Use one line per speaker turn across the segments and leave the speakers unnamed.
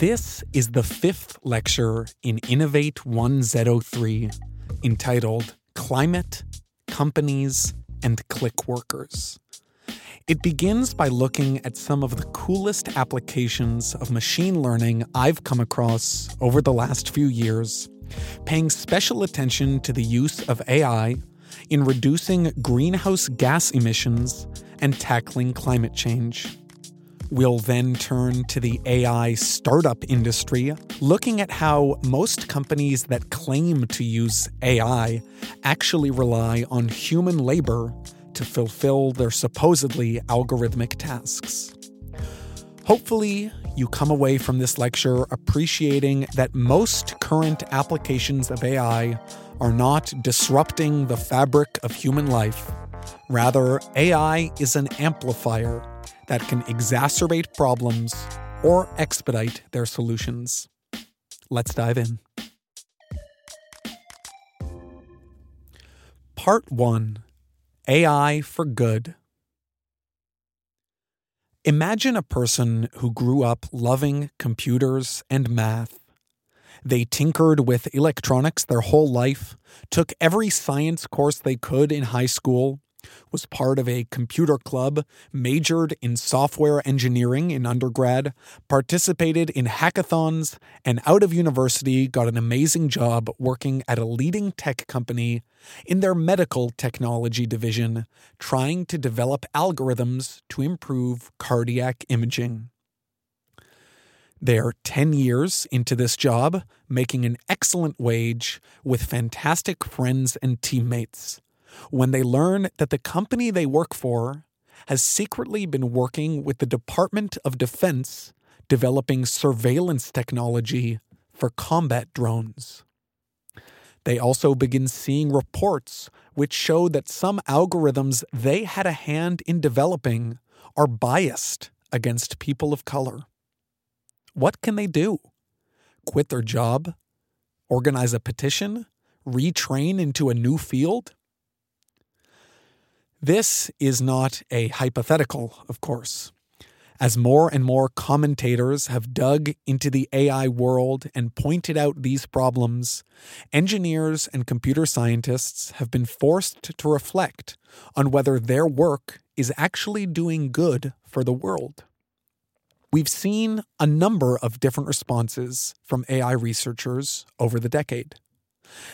This is the fifth lecture in Innovate 103 entitled Climate, Companies, and Click Workers. It begins by looking at some of the coolest applications of machine learning I've come across over the last few years, paying special attention to the use of AI in reducing greenhouse gas emissions and tackling climate change. We'll then turn to the AI startup industry, looking at how most companies that claim to use AI actually rely on human labor to fulfill their supposedly algorithmic tasks. Hopefully, you come away from this lecture appreciating that most current applications of AI are not disrupting the fabric of human life. Rather, AI is an amplifier that can exacerbate problems or expedite their solutions. Let's dive in. Part 1 AI for Good. Imagine a person who grew up loving computers and math. They tinkered with electronics their whole life, took every science course they could in high school, was part of a computer club, majored in software engineering in undergrad, participated in hackathons, and out of university got an amazing job working at a leading tech company in their medical technology division, trying to develop algorithms to improve cardiac imaging. They're 10 years into this job, making an excellent wage with fantastic friends and teammates when they learn that the company they work for has secretly been working with the Department of Defense developing surveillance technology for combat drones. They also begin seeing reports which show that some algorithms they had a hand in developing are biased against people of color. What can they do? Quit their job? Organize a petition? Retrain into a new field? This is not a hypothetical, of course. As more and more commentators have dug into the AI world and pointed out these problems, engineers and computer scientists have been forced to reflect on whether their work is actually doing good for the world. We've seen a number of different responses from AI researchers over the decade.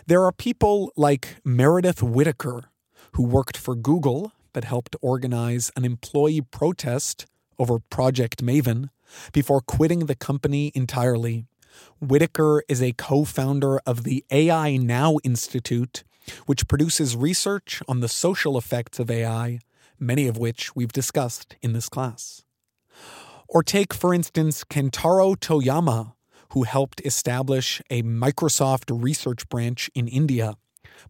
There are people like Meredith Whittaker who worked for Google but helped organize an employee protest over Project Maven before quitting the company entirely. Whittaker is a co founder of the AI Now Institute, which produces research on the social effects of AI, many of which we've discussed in this class. Or take, for instance, Kentaro Toyama, who helped establish a Microsoft research branch in India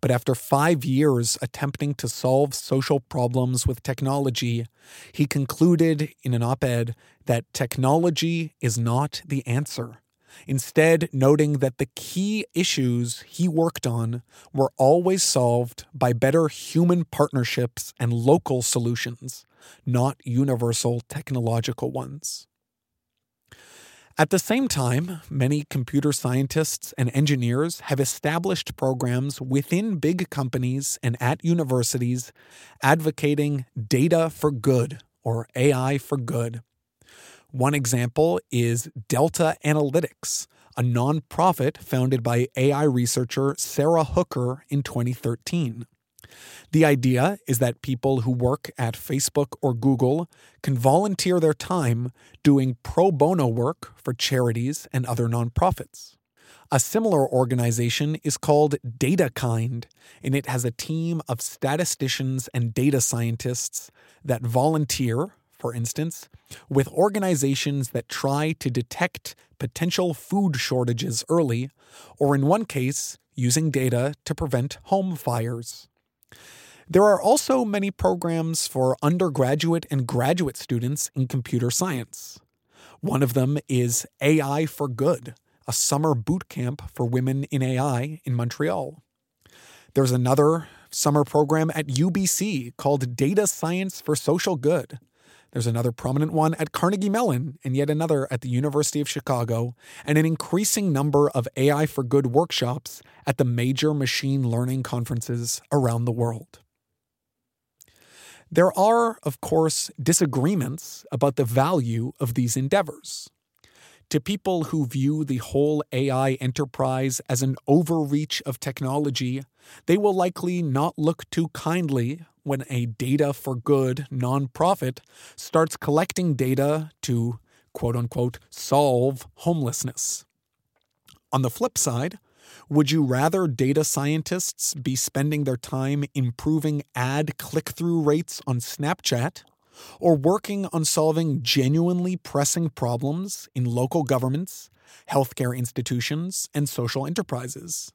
but after five years attempting to solve social problems with technology, he concluded in an op ed that technology is not the answer. Instead, noting that the key issues he worked on were always solved by better human partnerships and local solutions, not universal technological ones. At the same time, many computer scientists and engineers have established programs within big companies and at universities advocating data for good or AI for good. One example is Delta Analytics, a nonprofit founded by AI researcher Sara Hooker in 2013. The idea is that people who work at Facebook or Google can volunteer their time doing pro bono work for charities and other nonprofits. A similar organization is called DataKind, and it has a team of statisticians and data scientists that volunteer, for instance, with organizations that try to detect potential food shortages early, or in one case, using data to prevent home fires. There are also many programs for undergraduate and graduate students in computer science. One of them is AI for Good, a summer boot camp for women in AI in Montreal. There's another summer program at UBC called Data Science for Social Good. There's another prominent one at Carnegie Mellon, and yet another at the University of Chicago, and an increasing number of AI for Good workshops at the major machine learning conferences around the world. There are, of course, disagreements about the value of these endeavors. To people who view the whole AI enterprise as an overreach of technology, they will likely not look too kindly when a data for good nonprofit starts collecting data to quote unquote solve homelessness. On the flip side, would you rather data scientists be spending their time improving ad click through rates on Snapchat or working on solving genuinely pressing problems in local governments, healthcare institutions, and social enterprises?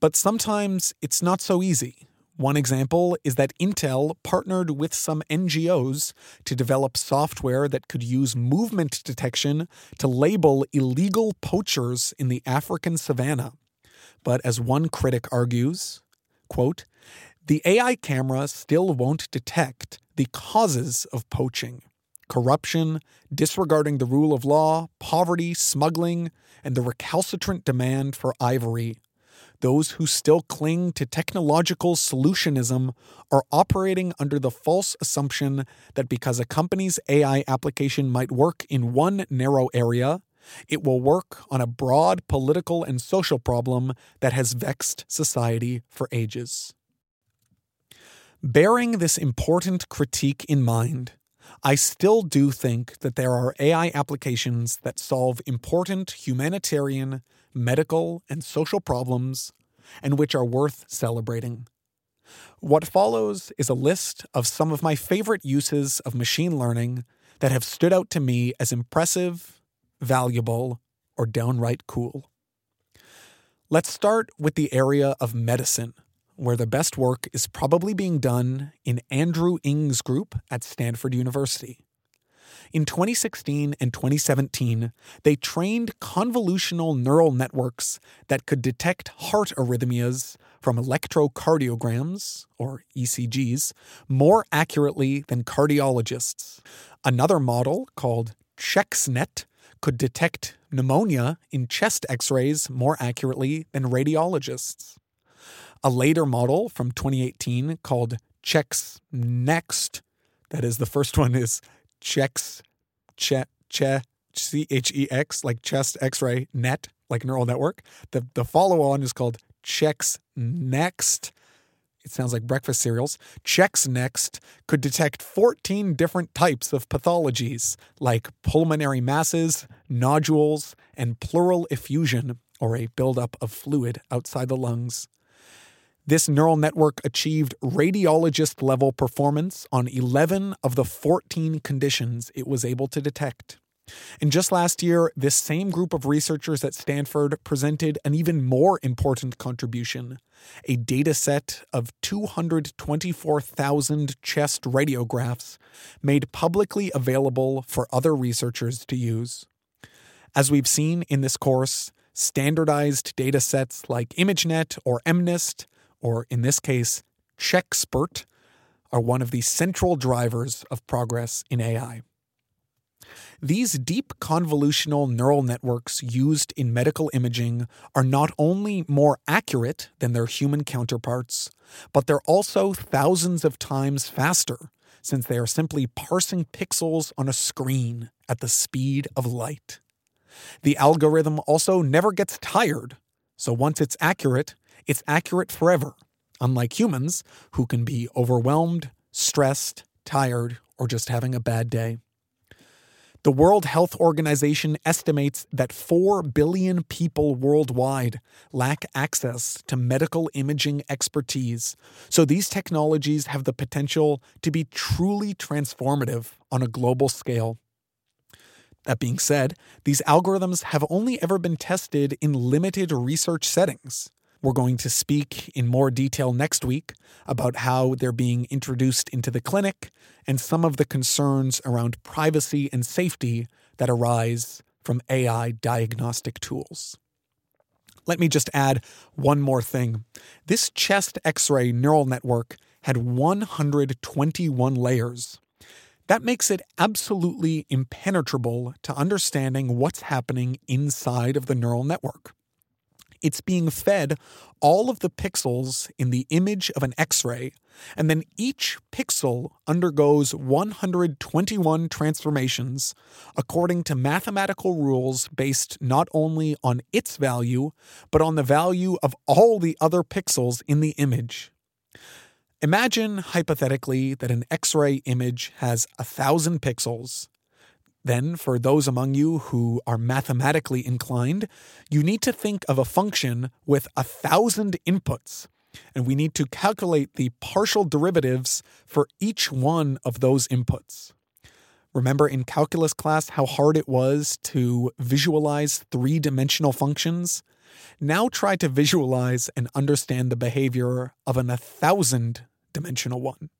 But sometimes it's not so easy. One example is that Intel partnered with some NGOs to develop software that could use movement detection to label illegal poachers in the African savannah. But as one critic argues, quote, the AI camera still won't detect the causes of poaching corruption, disregarding the rule of law, poverty, smuggling, and the recalcitrant demand for ivory those who still cling to technological solutionism are operating under the false assumption that because a company's AI application might work in one narrow area, it will work on a broad political and social problem that has vexed society for ages. Bearing this important critique in mind, I still do think that there are AI applications that solve important humanitarian, medical, and social problems, and which are worth celebrating. What follows is a list of some of my favorite uses of machine learning that have stood out to me as impressive, valuable, or downright cool. Let's start with the area of medicine, where the best work is probably being done in Andrew Ng's group at Stanford University. In 2016 and 2017, they trained convolutional neural networks that could detect heart arrhythmias from electrocardiograms, or ECGs, more accurately than cardiologists. Another model, called ChexNet, could detect pneumonia in chest x rays more accurately than radiologists. A later model from 2018 called Chex Next, that is, the first one is checks che C H E X like chest X-ray net like neural network. The the follow on is called Checks Next. It sounds like breakfast cereals. CheXNeXt could detect 14 different types of pathologies like pulmonary masses, nodules, and pleural effusion, or a buildup of fluid outside the lungs. This neural network achieved radiologist level performance on 11 of the 14 conditions it was able to detect. And just last year, this same group of researchers at Stanford presented an even more important contribution a data set of 224,000 chest radiographs made publicly available for other researchers to use. As we've seen in this course, standardized data sets like ImageNet or MNIST or in this case, ChexPert, are one of the central drivers of progress in AI. These deep convolutional neural networks used in medical imaging are not only more accurate than their human counterparts, but they're also thousands of times faster since they are simply parsing pixels on a screen at the speed of light. The algorithm also never gets tired, so once it's accurate, it's accurate forever, unlike humans who can be overwhelmed, stressed, tired, or just having a bad day. The World Health Organization estimates that 4 billion people worldwide lack access to medical imaging expertise, so these technologies have the potential to be truly transformative on a global scale. That being said, these algorithms have only ever been tested in limited research settings. We're going to speak in more detail next week about how they're being introduced into the clinic and some of the concerns around privacy and safety that arise from AI diagnostic tools. Let me just add one more thing. This chest x ray neural network had 121 layers. That makes it absolutely impenetrable to understanding what's happening inside of the neural network. It's being fed all of the pixels in the image of an X ray, and then each pixel undergoes 121 transformations according to mathematical rules based not only on its value, but on the value of all the other pixels in the image. Imagine, hypothetically, that an X ray image has a thousand pixels then, for those among you who are mathematically inclined, you need to think of a function with a thousand inputs. And we need to calculate the partial derivatives for each one of those inputs. Remember in calculus class how hard it was to visualize three dimensional functions? Now try to visualize and understand the behavior of an a thousand dimensional one.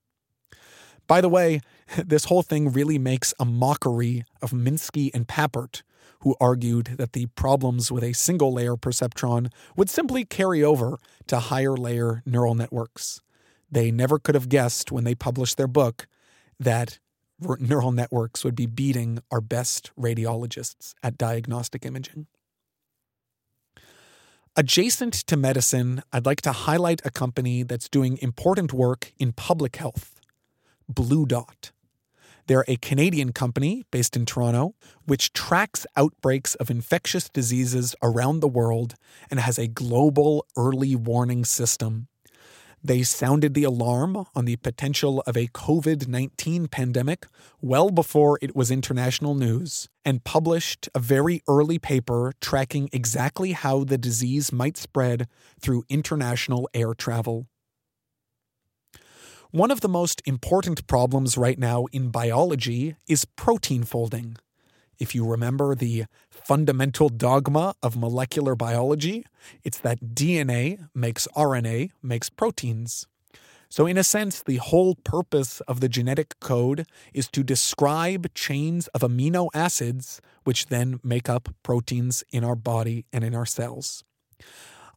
By the way, this whole thing really makes a mockery of Minsky and Papert, who argued that the problems with a single layer perceptron would simply carry over to higher layer neural networks. They never could have guessed when they published their book that neural networks would be beating our best radiologists at diagnostic imaging. Adjacent to medicine, I'd like to highlight a company that's doing important work in public health BlueDot. They're a Canadian company based in Toronto, which tracks outbreaks of infectious diseases around the world and has a global early warning system. They sounded the alarm on the potential of a COVID 19 pandemic well before it was international news and published a very early paper tracking exactly how the disease might spread through international air travel. One of the most important problems right now in biology is protein folding. If you remember the fundamental dogma of molecular biology, it's that DNA makes RNA, makes proteins. So, in a sense, the whole purpose of the genetic code is to describe chains of amino acids, which then make up proteins in our body and in our cells.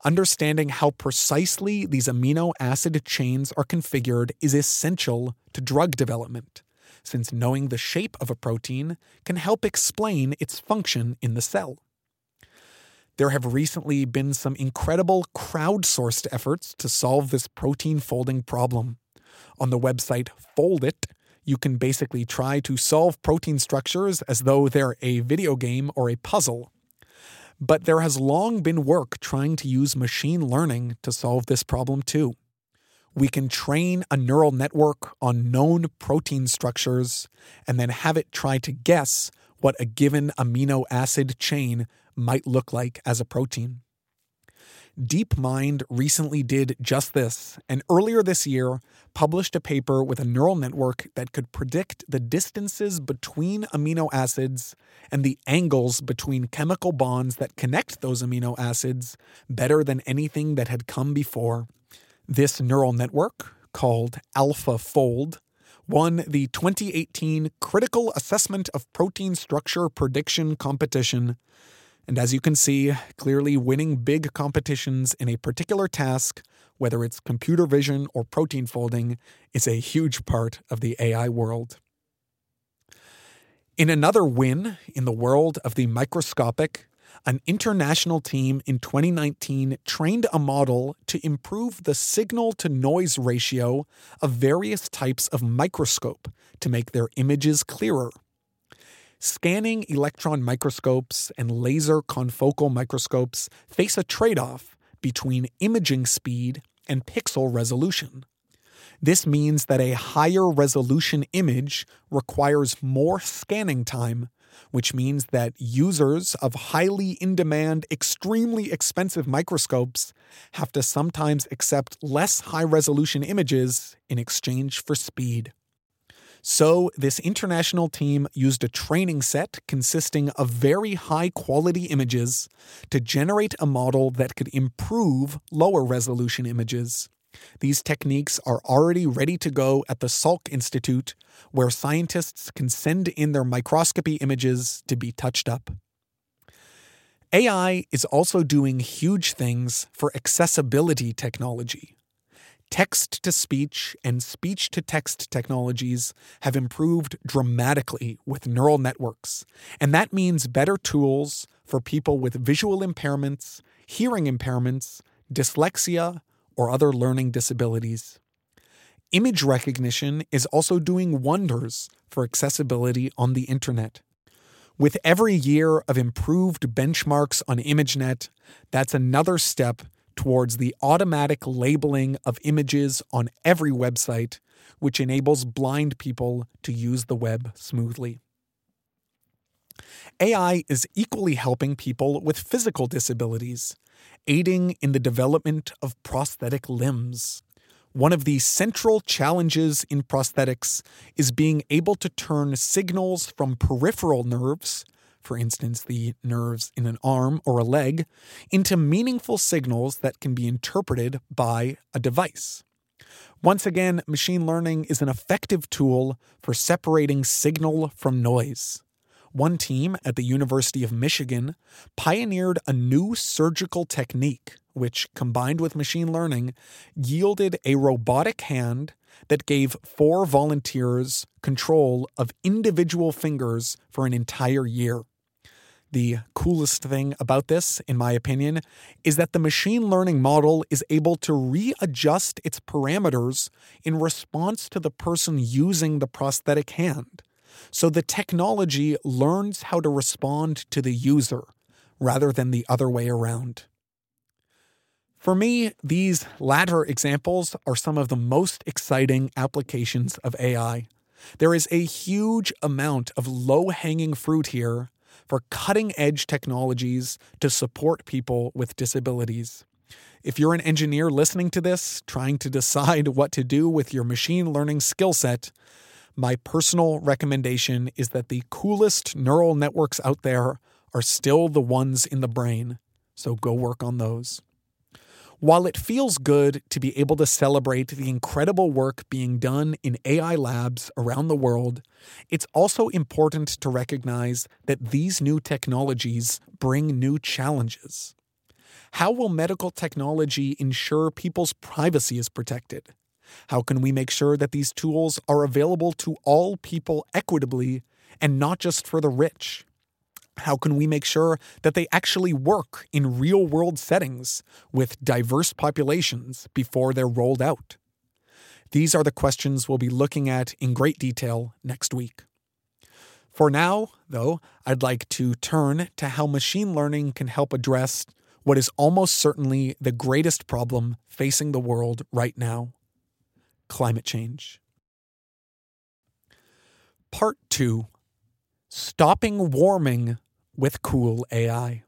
Understanding how precisely these amino acid chains are configured is essential to drug development, since knowing the shape of a protein can help explain its function in the cell. There have recently been some incredible crowdsourced efforts to solve this protein folding problem. On the website Foldit, you can basically try to solve protein structures as though they're a video game or a puzzle but there has long been work trying to use machine learning to solve this problem too. We can train a neural network on known protein structures and then have it try to guess what a given amino acid chain might look like as a protein. DeepMind recently did just this, and earlier this year published a paper with a neural network that could predict the distances between amino acids and the angles between chemical bonds that connect those amino acids better than anything that had come before. This neural network, called AlphaFold, won the 2018 Critical Assessment of Protein Structure Prediction competition and as you can see, clearly winning big competitions in a particular task, whether it's computer vision or protein folding, is a huge part of the AI world. In another win in the world of the microscopic, an international team in 2019 trained a model to improve the signal to noise ratio of various types of microscope to make their images clearer. Scanning electron microscopes and laser confocal microscopes face a trade off between imaging speed and pixel resolution. This means that a higher resolution image requires more scanning time, which means that users of highly in demand, extremely expensive microscopes have to sometimes accept less high resolution images in exchange for speed. So, this international team used a training set consisting of very high quality images to generate a model that could improve lower resolution images. These techniques are already ready to go at the Salk Institute, where scientists can send in their microscopy images to be touched up. AI is also doing huge things for accessibility technology. Text to speech and speech to text technologies have improved dramatically with neural networks, and that means better tools for people with visual impairments, hearing impairments, dyslexia, or other learning disabilities. Image recognition is also doing wonders for accessibility on the internet. With every year of improved benchmarks on ImageNet, that's another step towards the automatic labeling of images on every website, which enables blind people to use the web smoothly. AI is equally helping people with physical disabilities, aiding in the development of prosthetic limbs. One of the central challenges in prosthetics is being able to turn signals from peripheral nerves for instance, the nerves in an arm or a leg, into meaningful signals that can be interpreted by a device. Once again, machine learning is an effective tool for separating signal from noise. One team at the University of Michigan pioneered a new surgical technique, which, combined with machine learning, yielded a robotic hand that gave four volunteers control of individual fingers for an entire year. The coolest thing about this, in my opinion, is that the machine learning model is able to readjust its parameters in response to the person using the prosthetic hand. So the technology learns how to respond to the user rather than the other way around. For me, these latter examples are some of the most exciting applications of AI. There is a huge amount of low hanging fruit here for cutting edge technologies to support people with disabilities. If you're an engineer listening to this, trying to decide what to do with your machine learning skill set, my personal recommendation is that the coolest neural networks out there are still the ones in the brain. So go work on those. While it feels good to be able to celebrate the incredible work being done in AI labs around the world, it's also important to recognize that these new technologies bring new challenges. How will medical technology ensure people's privacy is protected? How can we make sure that these tools are available to all people equitably and not just for the rich? How can we make sure that they actually work in real world settings with diverse populations before they're rolled out? These are the questions we'll be looking at in great detail next week. For now, though, I'd like to turn to how machine learning can help address what is almost certainly the greatest problem facing the world right now climate change. Part 2 Stopping Warming with cool AI.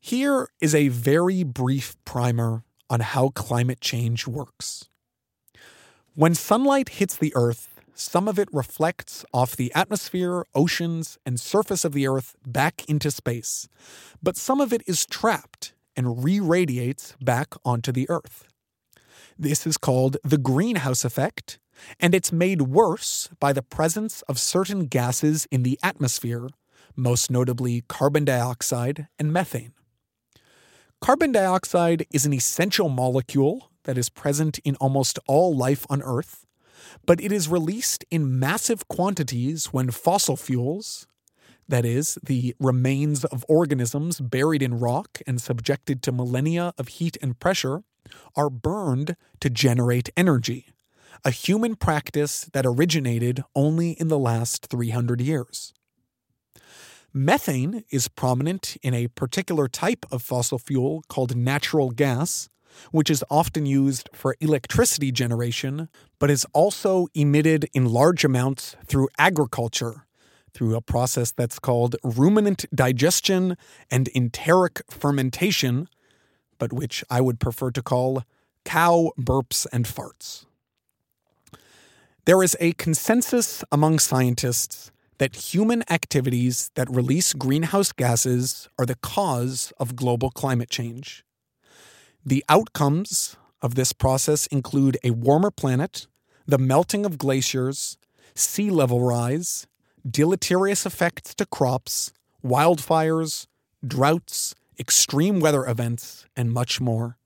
Here is a very brief primer on how climate change works. When sunlight hits the Earth, some of it reflects off the atmosphere, oceans, and surface of the Earth back into space, but some of it is trapped and re radiates back onto the Earth. This is called the greenhouse effect, and it's made worse by the presence of certain gases in the atmosphere, most notably carbon dioxide and methane. Carbon dioxide is an essential molecule that is present in almost all life on Earth, but it is released in massive quantities when fossil fuels, that is, the remains of organisms buried in rock and subjected to millennia of heat and pressure, are burned to generate energy a human practice that originated only in the last 300 years. Methane is prominent in a particular type of fossil fuel called natural gas, which is often used for electricity generation, but is also emitted in large amounts through agriculture, through a process that's called ruminant digestion and enteric fermentation, but which I would prefer to call cow burps and farts. There is a consensus among scientists that human activities that release greenhouse gases are the cause of global climate change. The outcomes of this process include a warmer planet, the melting of glaciers, sea level rise, deleterious effects to crops, wildfires, droughts, extreme weather events, and much more.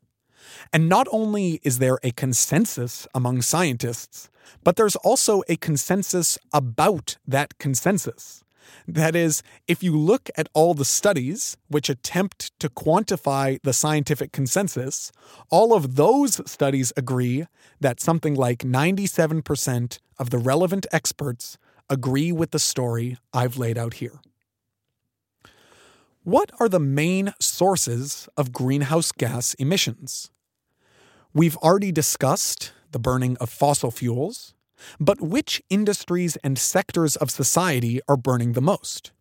And not only is there a consensus among scientists, but there's also a consensus about that consensus. That is, if you look at all the studies which attempt to quantify the scientific consensus, all of those studies agree that something like 97% of the relevant experts agree with the story I've laid out here. What are the main sources of greenhouse gas emissions? We've already discussed the burning of fossil fuels, but which industries and sectors of society are burning the most?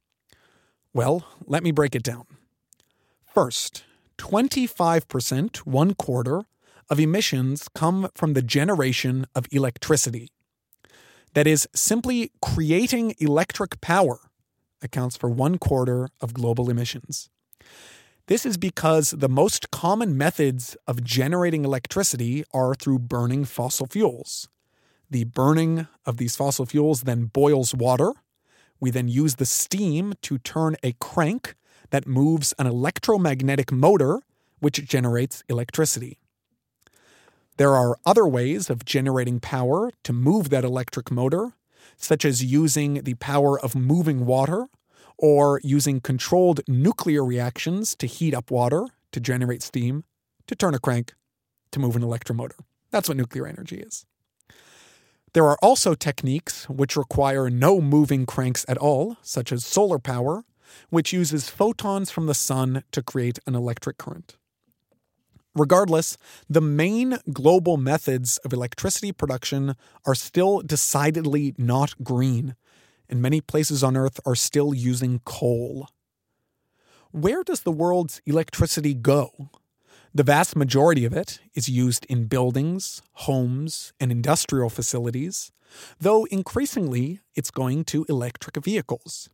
Well, let me break it down. First, 25%, one quarter, of emissions come from the generation of electricity. That is, simply creating electric power accounts for one quarter of global emissions. This is because the most common methods of generating electricity are through burning fossil fuels. The burning of these fossil fuels then boils water. We then use the steam to turn a crank that moves an electromagnetic motor, which generates electricity. There are other ways of generating power to move that electric motor, such as using the power of moving water or using controlled nuclear reactions to heat up water to generate steam to turn a crank to move an electromotor. That's what nuclear energy is. There are also techniques which require no moving cranks at all, such as solar power, which uses photons from the sun to create an electric current. Regardless, the main global methods of electricity production are still decidedly not green, and many places on Earth are still using coal. Where does the world's electricity go? The vast majority of it is used in buildings, homes, and industrial facilities, though increasingly it's going to electric vehicles.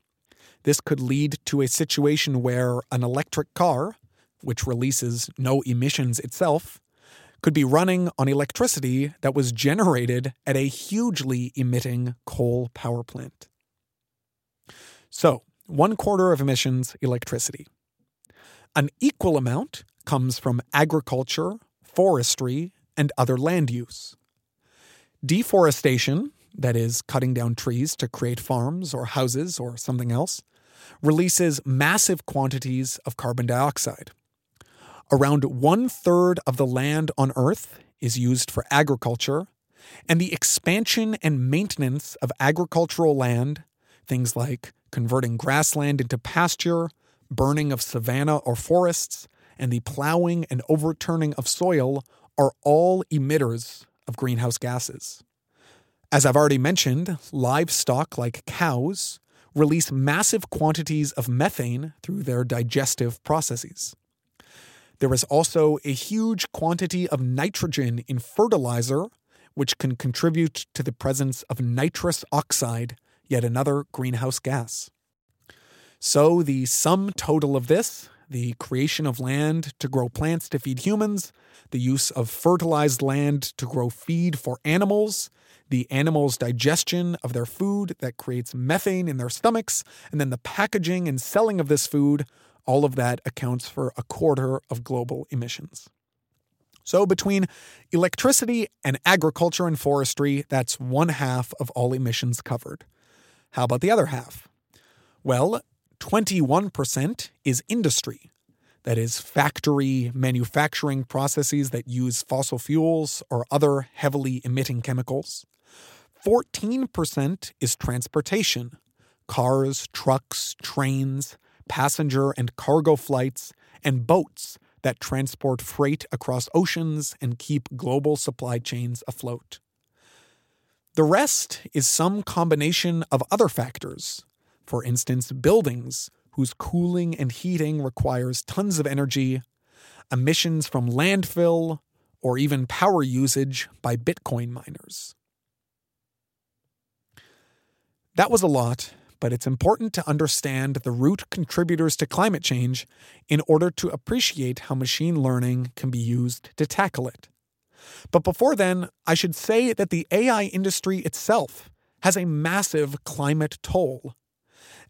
This could lead to a situation where an electric car, which releases no emissions itself, could be running on electricity that was generated at a hugely emitting coal power plant. So, one quarter of emissions, electricity. An equal amount comes from agriculture, forestry, and other land use. Deforestation, that is, cutting down trees to create farms or houses or something else, releases massive quantities of carbon dioxide. Around one third of the land on Earth is used for agriculture, and the expansion and maintenance of agricultural land, things like converting grassland into pasture, burning of savanna or forests, and the plowing and overturning of soil are all emitters of greenhouse gases. As I've already mentioned, livestock like cows release massive quantities of methane through their digestive processes. There is also a huge quantity of nitrogen in fertilizer, which can contribute to the presence of nitrous oxide, yet another greenhouse gas. So, the sum total of this the creation of land to grow plants to feed humans, the use of fertilized land to grow feed for animals, the animals' digestion of their food that creates methane in their stomachs, and then the packaging and selling of this food, all of that accounts for a quarter of global emissions. So, between electricity and agriculture and forestry, that's one half of all emissions covered. How about the other half? Well, 21% is industry. That is, factory manufacturing processes that use fossil fuels or other heavily emitting chemicals. 14% is transportation cars, trucks, trains, passenger and cargo flights, and boats that transport freight across oceans and keep global supply chains afloat. The rest is some combination of other factors, for instance, buildings whose cooling and heating requires tons of energy, emissions from landfill, or even power usage by Bitcoin miners. That was a lot, but it's important to understand the root contributors to climate change in order to appreciate how machine learning can be used to tackle it. But before then, I should say that the AI industry itself has a massive climate toll.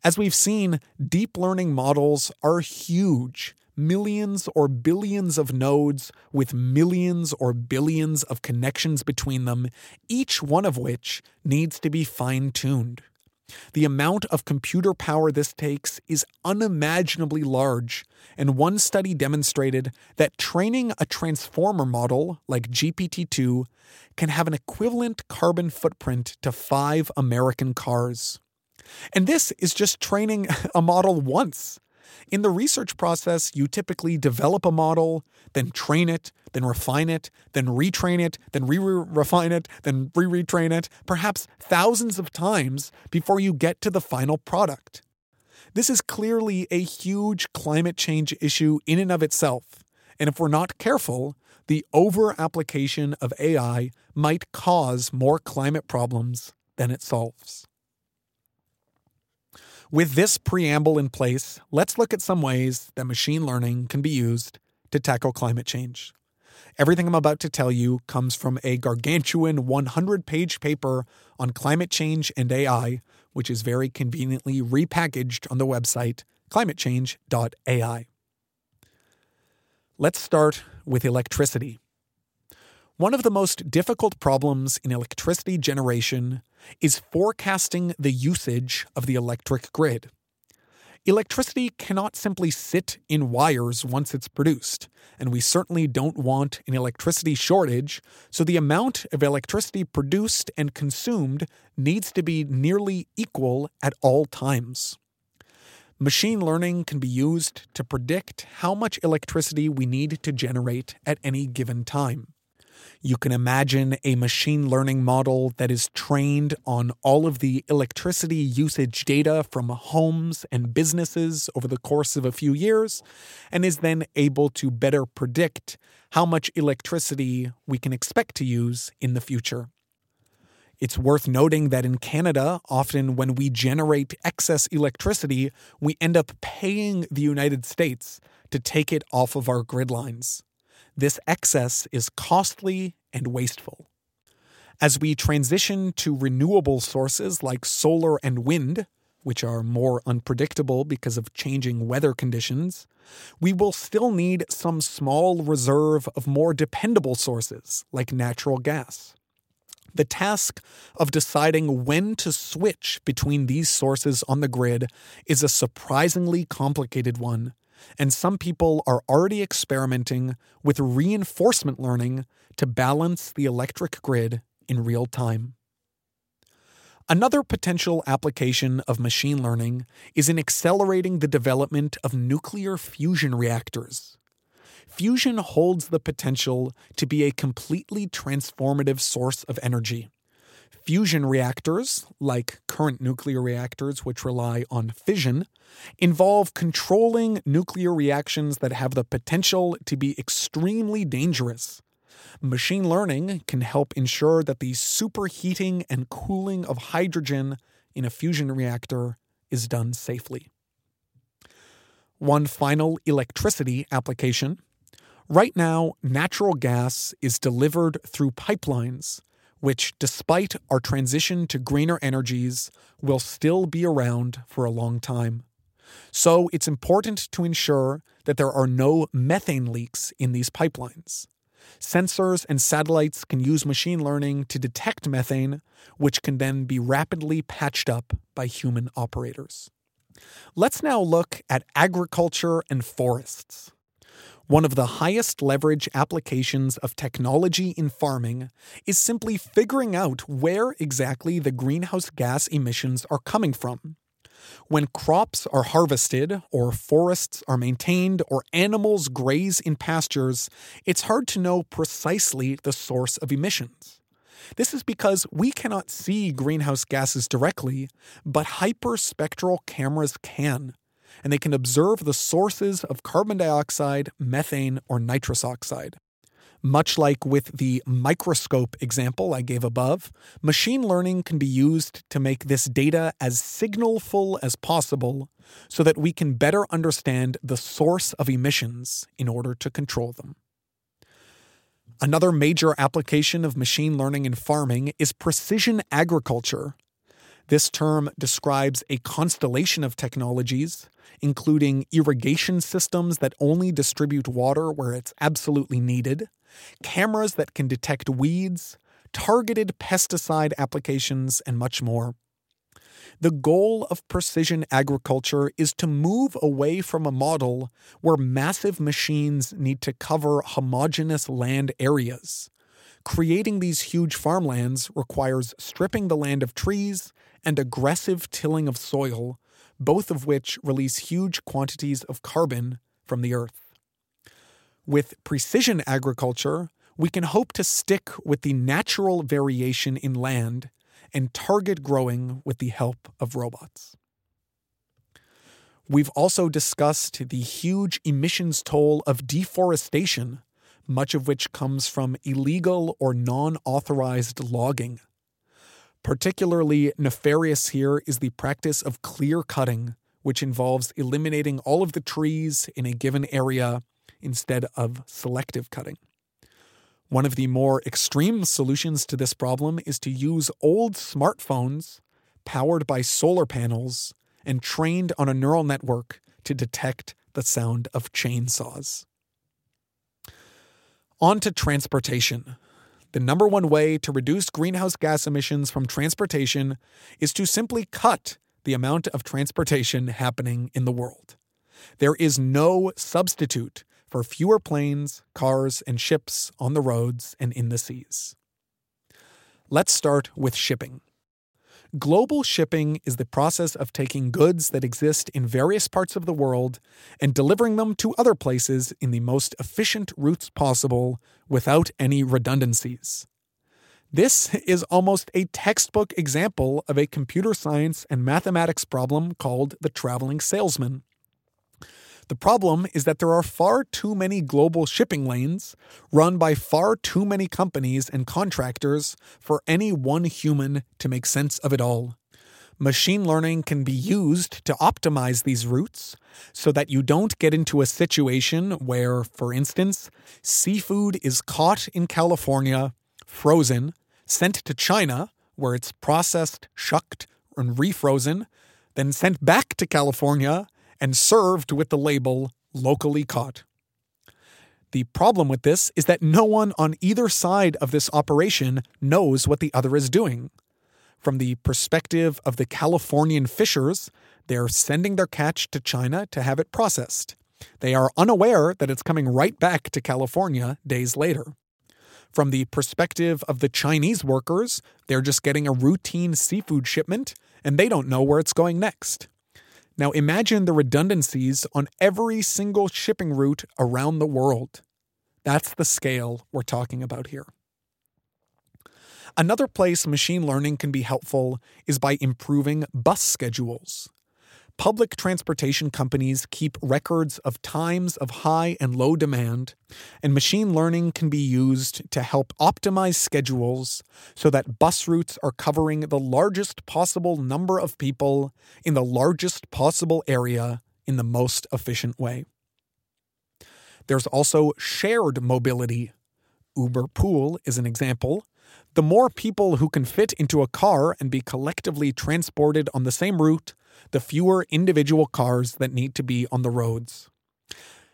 As we've seen, deep learning models are huge, millions or billions of nodes with millions or billions of connections between them, each one of which needs to be fine tuned. The amount of computer power this takes is unimaginably large, and one study demonstrated that training a transformer model like GPT 2 can have an equivalent carbon footprint to five American cars. And this is just training a model once. In the research process, you typically develop a model, then train it, then refine it, then retrain it, then re refine it, then re retrain it, perhaps thousands of times before you get to the final product. This is clearly a huge climate change issue in and of itself. And if we're not careful, the over application of AI might cause more climate problems than it solves. With this preamble in place, let's look at some ways that machine learning can be used to tackle climate change. Everything I'm about to tell you comes from a gargantuan 100 page paper on climate change and AI, which is very conveniently repackaged on the website climatechange.ai. Let's start with electricity. One of the most difficult problems in electricity generation is forecasting the usage of the electric grid. Electricity cannot simply sit in wires once it's produced, and we certainly don't want an electricity shortage, so the amount of electricity produced and consumed needs to be nearly equal at all times. Machine learning can be used to predict how much electricity we need to generate at any given time. You can imagine a machine learning model that is trained on all of the electricity usage data from homes and businesses over the course of a few years and is then able to better predict how much electricity we can expect to use in the future. It's worth noting that in Canada, often when we generate excess electricity, we end up paying the United States to take it off of our grid lines. This excess is costly and wasteful. As we transition to renewable sources like solar and wind, which are more unpredictable because of changing weather conditions, we will still need some small reserve of more dependable sources like natural gas. The task of deciding when to switch between these sources on the grid is a surprisingly complicated one and some people are already experimenting with reinforcement learning to balance the electric grid in real time. Another potential application of machine learning is in accelerating the development of nuclear fusion reactors. Fusion holds the potential to be a completely transformative source of energy. Fusion reactors, like current nuclear reactors, which rely on fission, involve controlling nuclear reactions that have the potential to be extremely dangerous. Machine learning can help ensure that the superheating and cooling of hydrogen in a fusion reactor is done safely. One final electricity application. Right now, natural gas is delivered through pipelines which, despite our transition to greener energies, will still be around for a long time. So it's important to ensure that there are no methane leaks in these pipelines. Sensors and satellites can use machine learning to detect methane, which can then be rapidly patched up by human operators. Let's now look at agriculture and forests. One of the highest leverage applications of technology in farming is simply figuring out where exactly the greenhouse gas emissions are coming from. When crops are harvested, or forests are maintained, or animals graze in pastures, it's hard to know precisely the source of emissions. This is because we cannot see greenhouse gases directly, but hyperspectral cameras can and they can observe the sources of carbon dioxide, methane, or nitrous oxide. Much like with the microscope example I gave above, machine learning can be used to make this data as signalful as possible so that we can better understand the source of emissions in order to control them. Another major application of machine learning in farming is precision agriculture, This term describes a constellation of technologies, including irrigation systems that only distribute water where it's absolutely needed, cameras that can detect weeds, targeted pesticide applications, and much more. The goal of precision agriculture is to move away from a model where massive machines need to cover homogeneous land areas. Creating these huge farmlands requires stripping the land of trees and aggressive tilling of soil, both of which release huge quantities of carbon from the earth. With precision agriculture, we can hope to stick with the natural variation in land and target growing with the help of robots. We've also discussed the huge emissions toll of deforestation, much of which comes from illegal or non authorized logging. Particularly nefarious here is the practice of clear cutting, which involves eliminating all of the trees in a given area instead of selective cutting. One of the more extreme solutions to this problem is to use old smartphones powered by solar panels and trained on a neural network to detect the sound of chainsaws. On to transportation. The number one way to reduce greenhouse gas emissions from transportation is to simply cut the amount of transportation happening in the world. There is no substitute for fewer planes, cars, and ships on the roads and in the seas. Let's start with shipping. Global shipping is the process of taking goods that exist in various parts of the world and delivering them to other places in the most efficient routes possible without any redundancies. This is almost a textbook example of a computer science and mathematics problem called the traveling salesman. The problem is that there are far too many global shipping lanes run by far too many companies and contractors for any one human to make sense of it all. Machine learning can be used to optimize these routes so that you don't get into a situation where, for instance, seafood is caught in California, frozen, sent to China, where it's processed, shucked, and refrozen, then sent back to California and served with the label locally caught. The problem with this is that no one on either side of this operation knows what the other is doing. From the perspective of the Californian fishers, they're sending their catch to China to have it processed. They are unaware that it's coming right back to California days later. From the perspective of the Chinese workers, they're just getting a routine seafood shipment and they don't know where it's going next. Now imagine the redundancies on every single shipping route around the world. That's the scale we're talking about here. Another place machine learning can be helpful is by improving bus schedules. Public transportation companies keep records of times of high and low demand, and machine learning can be used to help optimize schedules so that bus routes are covering the largest possible number of people in the largest possible area in the most efficient way. There's also shared mobility. Uber Pool is an example. The more people who can fit into a car and be collectively transported on the same route, the fewer individual cars that need to be on the roads.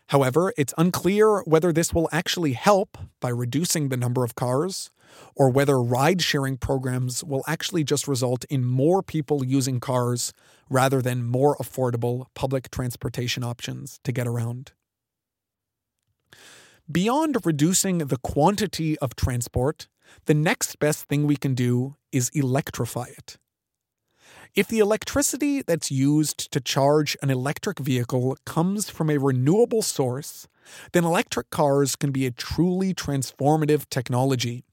However, it's unclear whether this will actually help by reducing the number of cars, or whether ride sharing programs will actually just result in more people using cars rather than more affordable public transportation options to get around. Beyond reducing the quantity of transport, the next best thing we can do is electrify it. If the electricity that's used to charge an electric vehicle comes from a renewable source, then electric cars can be a truly transformative technology.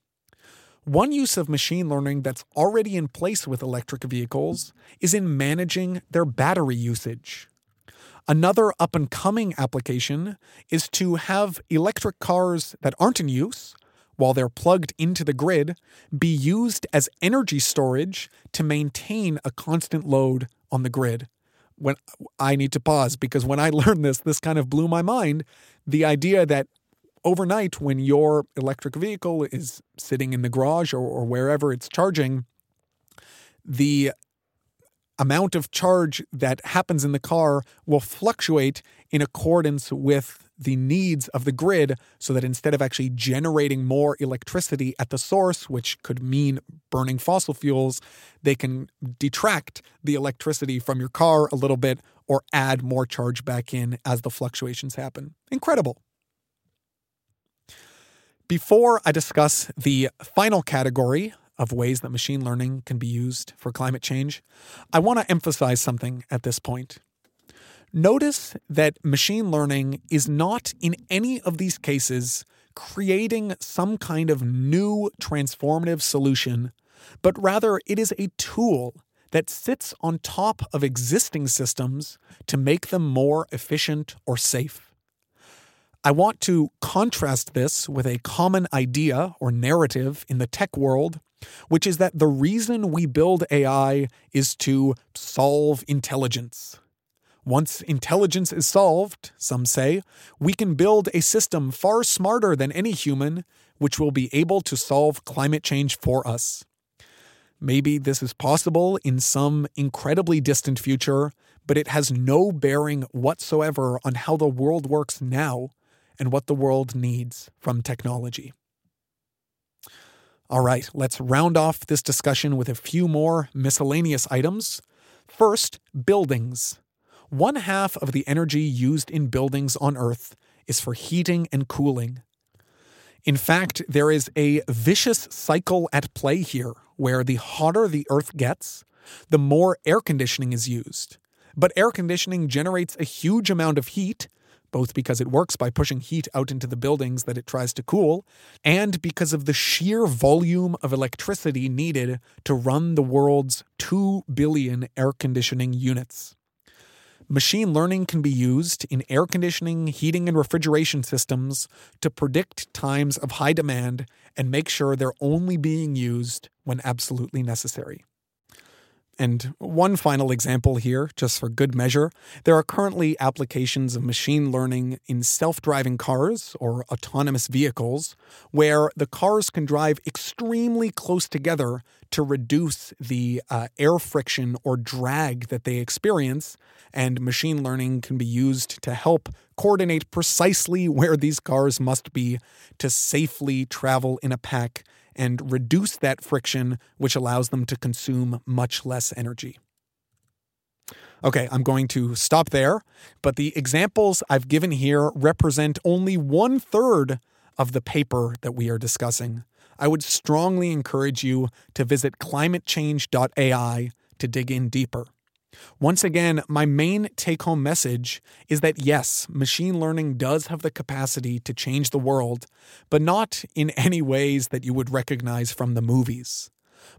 One use of machine learning that's already in place with electric vehicles is in managing their battery usage. Another up and coming application is to have electric cars that aren't in use while they're plugged into the grid, be used as energy storage to maintain a constant load on the grid. When I need to pause because when I learned this, this kind of blew my mind. The idea that overnight, when your electric vehicle is sitting in the garage or, or wherever it's charging, the amount of charge that happens in the car will fluctuate in accordance with the needs of the grid so that instead of actually generating more electricity at the source, which could mean burning fossil fuels, they can detract the electricity from your car a little bit or add more charge back in as the fluctuations happen. Incredible. Before I discuss the final category of ways that machine learning can be used for climate change, I want to emphasize something at this point. Notice that machine learning is not in any of these cases creating some kind of new transformative solution, but rather it is a tool that sits on top of existing systems to make them more efficient or safe. I want to contrast this with a common idea or narrative in the tech world, which is that the reason we build AI is to solve intelligence. Once intelligence is solved, some say, we can build a system far smarter than any human, which will be able to solve climate change for us. Maybe this is possible in some incredibly distant future, but it has no bearing whatsoever on how the world works now and what the world needs from technology. All right, let's round off this discussion with a few more miscellaneous items. First, buildings. One half of the energy used in buildings on Earth is for heating and cooling. In fact, there is a vicious cycle at play here where the hotter the Earth gets, the more air conditioning is used. But air conditioning generates a huge amount of heat, both because it works by pushing heat out into the buildings that it tries to cool, and because of the sheer volume of electricity needed to run the world's 2 billion air conditioning units. Machine learning can be used in air conditioning, heating, and refrigeration systems to predict times of high demand and make sure they're only being used when absolutely necessary. And one final example here, just for good measure. There are currently applications of machine learning in self driving cars or autonomous vehicles where the cars can drive extremely close together to reduce the uh, air friction or drag that they experience. And machine learning can be used to help coordinate precisely where these cars must be to safely travel in a pack and reduce that friction, which allows them to consume much less energy. Okay, I'm going to stop there, but the examples I've given here represent only one third of the paper that we are discussing. I would strongly encourage you to visit climatechange.ai to dig in deeper. Once again, my main take home message is that yes, machine learning does have the capacity to change the world, but not in any ways that you would recognize from the movies.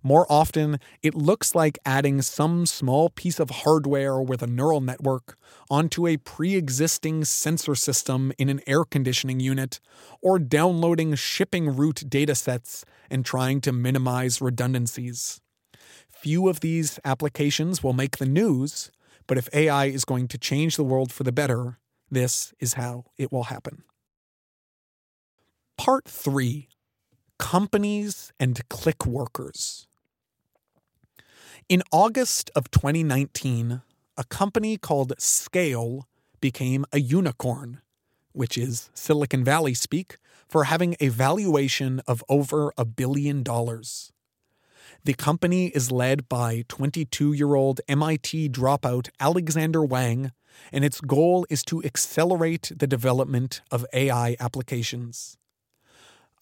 More often, it looks like adding some small piece of hardware with a neural network onto a pre existing sensor system in an air conditioning unit, or downloading shipping route datasets and trying to minimize redundancies few of these applications will make the news, but if AI is going to change the world for the better, this is how it will happen. Part 3 Companies and Click Workers. In August of 2019, a company called Scale became a unicorn, which is Silicon Valley speak for having a valuation of over a billion dollars. The company is led by 22 year old MIT dropout Alexander Wang, and its goal is to accelerate the development of AI applications.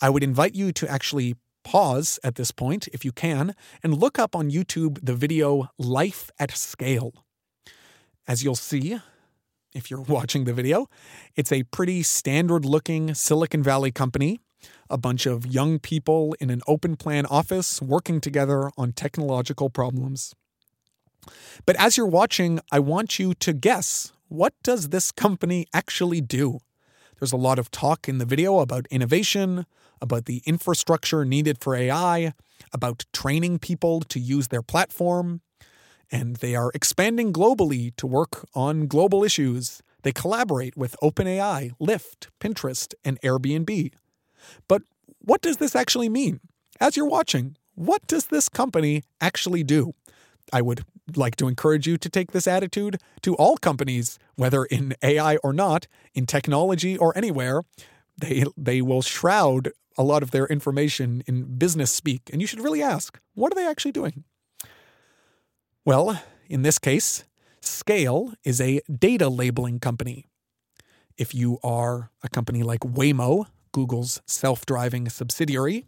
I would invite you to actually pause at this point, if you can, and look up on YouTube the video Life at Scale. As you'll see, if you're watching the video, it's a pretty standard looking Silicon Valley company a bunch of young people in an open plan office working together on technological problems. But as you're watching, I want you to guess what does this company actually do? There's a lot of talk in the video about innovation, about the infrastructure needed for AI, about training people to use their platform, and they are expanding globally to work on global issues. They collaborate with OpenAI, Lyft, Pinterest, and Airbnb. But what does this actually mean? As you're watching, what does this company actually do? I would like to encourage you to take this attitude to all companies, whether in AI or not, in technology or anywhere. They, they will shroud a lot of their information in business speak, and you should really ask what are they actually doing? Well, in this case, Scale is a data labeling company. If you are a company like Waymo, Google's self driving subsidiary,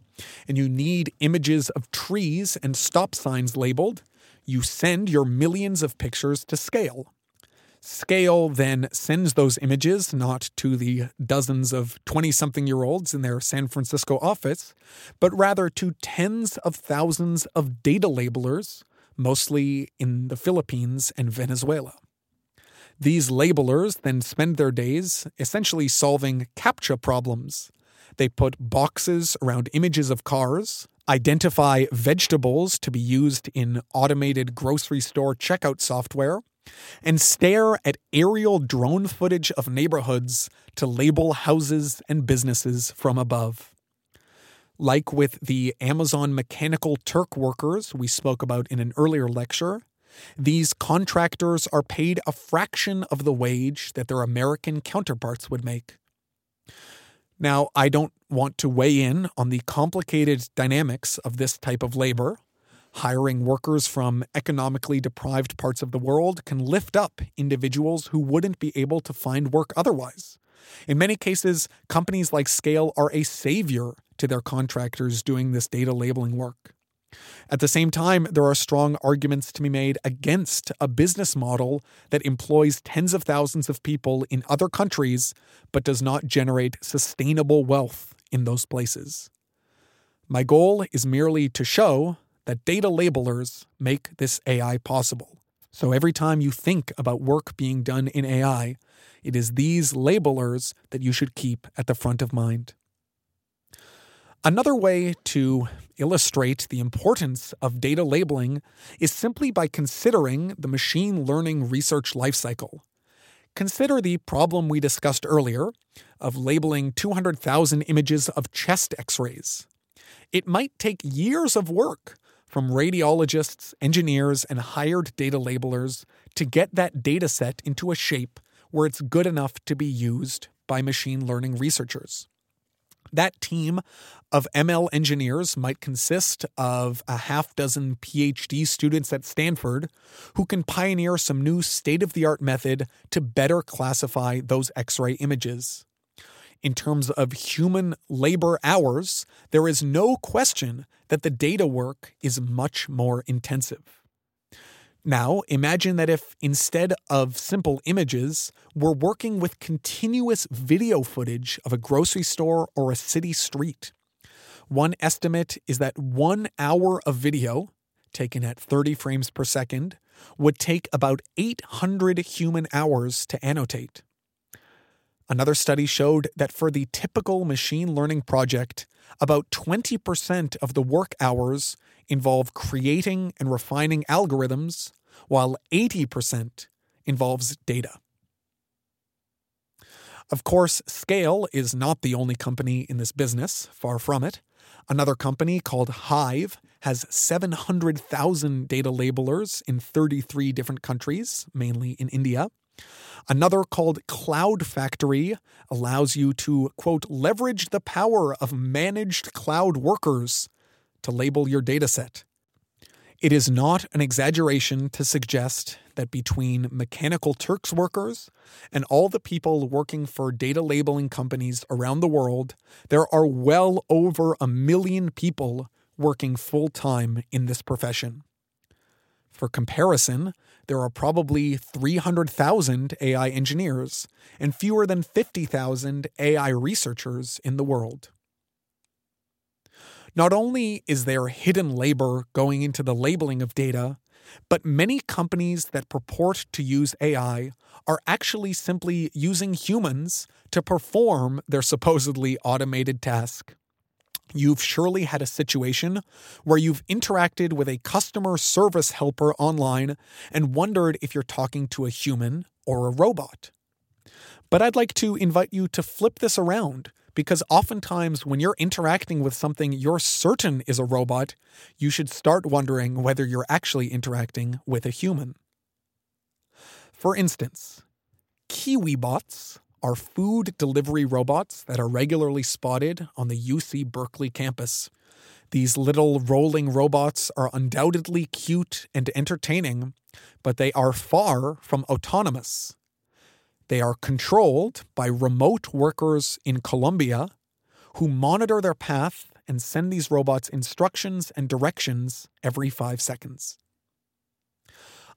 and you need images of trees and stop signs labeled, you send your millions of pictures to Scale. Scale then sends those images not to the dozens of 20 something year olds in their San Francisco office, but rather to tens of thousands of data labelers, mostly in the Philippines and Venezuela. These labelers then spend their days essentially solving CAPTCHA problems. They put boxes around images of cars, identify vegetables to be used in automated grocery store checkout software, and stare at aerial drone footage of neighborhoods to label houses and businesses from above. Like with the Amazon Mechanical Turk workers we spoke about in an earlier lecture, these contractors are paid a fraction of the wage that their American counterparts would make. Now, I don't want to weigh in on the complicated dynamics of this type of labor, Hiring workers from economically deprived parts of the world can lift up individuals who wouldn't be able to find work otherwise. In many cases, companies like Scale are a savior to their contractors doing this data labeling work. At the same time, there are strong arguments to be made against a business model that employs tens of thousands of people in other countries but does not generate sustainable wealth in those places. My goal is merely to show that data labelers make this AI possible. So every time you think about work being done in AI, it is these labelers that you should keep at the front of mind. Another way to illustrate the importance of data labeling is simply by considering the machine learning research lifecycle. Consider the problem we discussed earlier of labeling 200,000 images of chest x rays. It might take years of work from radiologists, engineers, and hired data labelers to get that data set into a shape where it's good enough to be used by machine learning researchers. That team of ML engineers might consist of a half dozen PhD students at Stanford who can pioneer some new state of the art method to better classify those X ray images in terms of human labor hours, there is no question that the data work is much more intensive. Now, imagine that if instead of simple images, we're working with continuous video footage of a grocery store or a city street. One estimate is that one hour of video, taken at 30 frames per second, would take about 800 human hours to annotate. Another study showed that for the typical machine learning project, about 20% of the work hours involve creating and refining algorithms, while 80% involves data. Of course, Scale is not the only company in this business, far from it. Another company called Hive has 700,000 data labelers in 33 different countries, mainly in India. Another called Cloud Factory allows you to, quote, leverage the power of managed cloud workers to label your dataset. It is not an exaggeration to suggest that between Mechanical Turks workers and all the people working for data labeling companies around the world, there are well over a million people working full time in this profession. For comparison, there are probably 300,000 AI engineers and fewer than 50,000 AI researchers in the world. Not only is there hidden labor going into the labeling of data, but many companies that purport to use AI are actually simply using humans to perform their supposedly automated task. You've surely had a situation where you've interacted with a customer service helper online and wondered if you're talking to a human or a robot. But I'd like to invite you to flip this around because oftentimes when you're interacting with something you're certain is a robot, you should start wondering whether you're actually interacting with a human. For instance, KiwiBots are food delivery robots that are regularly spotted on the UC Berkeley campus. These little rolling robots are undoubtedly cute and entertaining, but they are far from autonomous. They are controlled by remote workers in Colombia who monitor their path and send these robots instructions and directions every five seconds.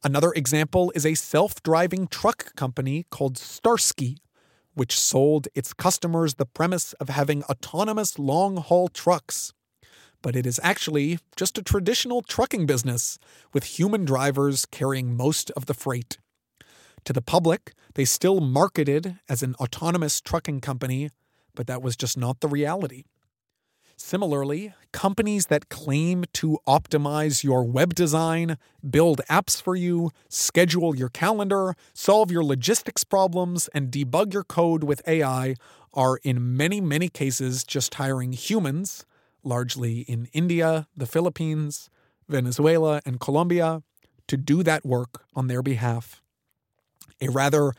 Another example is a self driving truck company called Starsky, which sold its customers the premise of having autonomous long haul trucks. But it is actually just a traditional trucking business, with human drivers carrying most of the freight. To the public, they still marketed as an autonomous trucking company, but that was just not the reality. Similarly, companies that claim to optimize your web design, build apps for you, schedule your calendar, solve your logistics problems, and debug your code with AI are in many, many cases just hiring humans, largely in India, the Philippines, Venezuela, and Colombia, to do that work on their behalf. A rather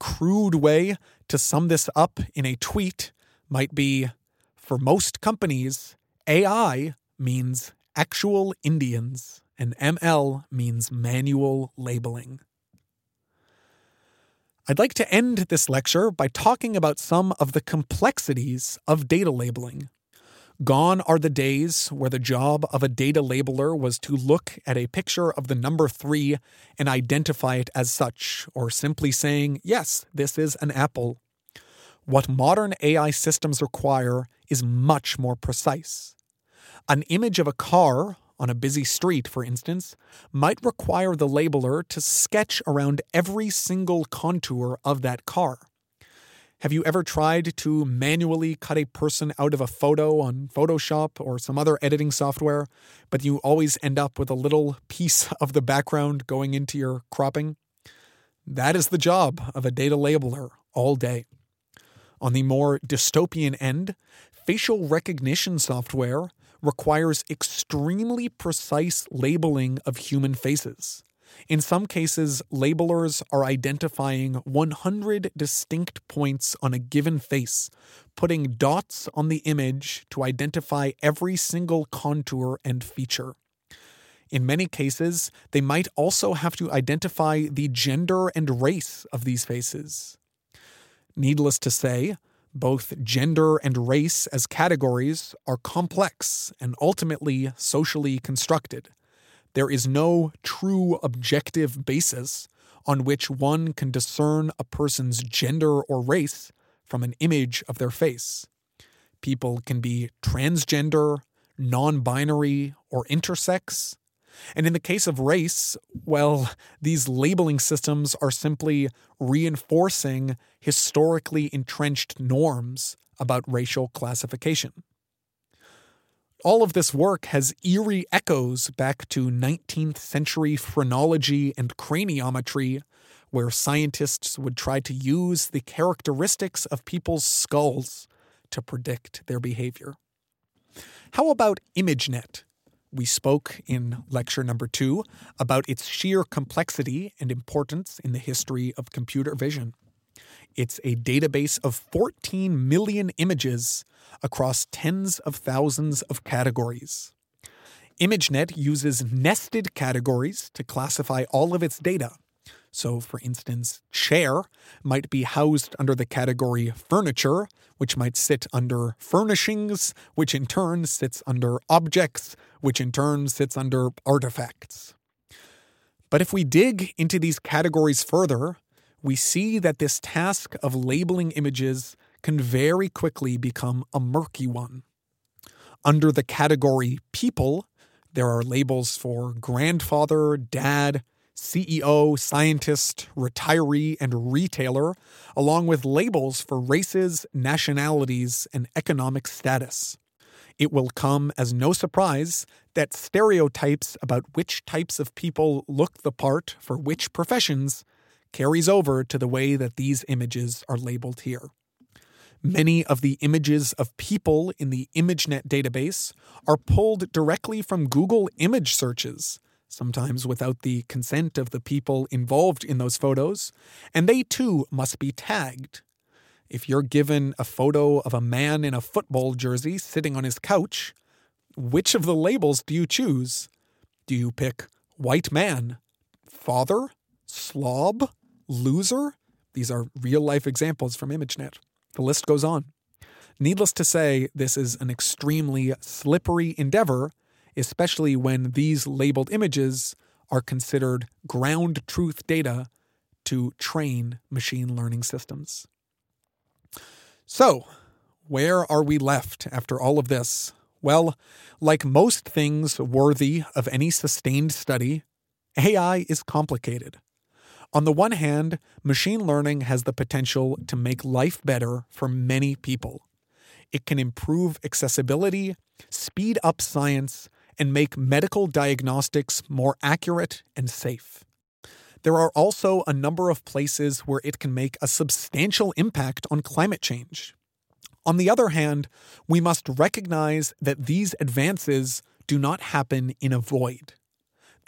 crude way to sum this up in a tweet might be for most companies, AI means actual Indians, and ML means manual labeling. I'd like to end this lecture by talking about some of the complexities of data labeling. Gone are the days where the job of a data labeler was to look at a picture of the number three and identify it as such, or simply saying, yes, this is an apple. What modern AI systems require is much more precise. An image of a car on a busy street, for instance, might require the labeler to sketch around every single contour of that car. Have you ever tried to manually cut a person out of a photo on Photoshop or some other editing software, but you always end up with a little piece of the background going into your cropping? That is the job of a data labeler all day. On the more dystopian end, facial recognition software requires extremely precise labeling of human faces. In some cases, labelers are identifying 100 distinct points on a given face, putting dots on the image to identify every single contour and feature. In many cases, they might also have to identify the gender and race of these faces. Needless to say, both gender and race as categories are complex and ultimately socially constructed. There is no true objective basis on which one can discern a person's gender or race from an image of their face. People can be transgender, non binary, or intersex. And in the case of race, well, these labeling systems are simply reinforcing historically entrenched norms about racial classification. All of this work has eerie echoes back to 19th century phrenology and craniometry, where scientists would try to use the characteristics of people's skulls to predict their behavior. How about ImageNet? We spoke in lecture number two about its sheer complexity and importance in the history of computer vision. It's a database of 14 million images across tens of thousands of categories. ImageNet uses nested categories to classify all of its data. So, for instance, chair might be housed under the category furniture, which might sit under furnishings, which in turn sits under objects, which in turn sits under artifacts. But if we dig into these categories further, we see that this task of labeling images can very quickly become a murky one. Under the category people, there are labels for grandfather, dad, CEO, scientist, retiree, and retailer, along with labels for races, nationalities, and economic status. It will come as no surprise that stereotypes about which types of people look the part for which professions carries over to the way that these images are labeled here. Many of the images of people in the ImageNet database are pulled directly from Google image searches, sometimes without the consent of the people involved in those photos, and they too must be tagged. If you're given a photo of a man in a football jersey sitting on his couch, which of the labels do you choose? Do you pick white man, father, slob, loser? These are real life examples from ImageNet. The list goes on. Needless to say, this is an extremely slippery endeavor, especially when these labeled images are considered ground truth data to train machine learning systems. So, where are we left after all of this? Well, like most things worthy of any sustained study, AI is complicated. On the one hand, machine learning has the potential to make life better for many people. It can improve accessibility, speed up science, and make medical diagnostics more accurate and safe. There are also a number of places where it can make a substantial impact on climate change. On the other hand, we must recognize that these advances do not happen in a void.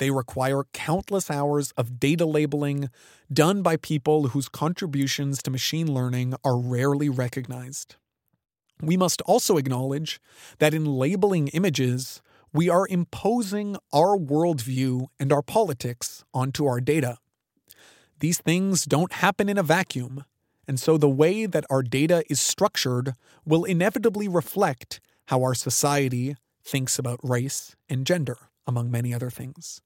They require countless hours of data labeling done by people whose contributions to machine learning are rarely recognized. We must also acknowledge that in labeling images, we are imposing our worldview and our politics onto our data. These things don't happen in a vacuum, and so the way that our data is structured will inevitably reflect how our society thinks about race and gender, among many other things.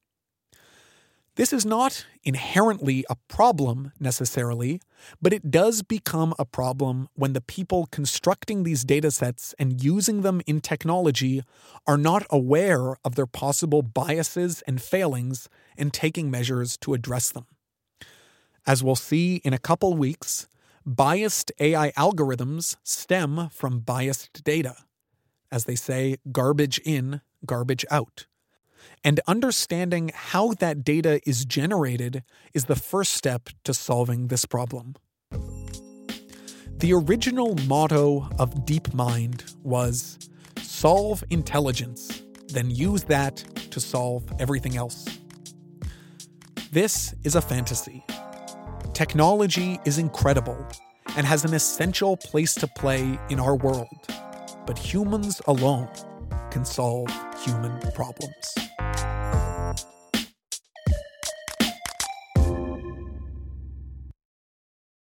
This is not inherently a problem necessarily, but it does become a problem when the people constructing these datasets and using them in technology are not aware of their possible biases and failings and taking measures to address them. As we'll see in a couple weeks, biased AI algorithms stem from biased data. As they say, garbage in, garbage out. And understanding how that data is generated is the first step to solving this problem. The original motto of DeepMind was solve intelligence, then use that to solve everything else. This is a fantasy. Technology is incredible and has an essential place to play in our world, but humans alone can solve human problems.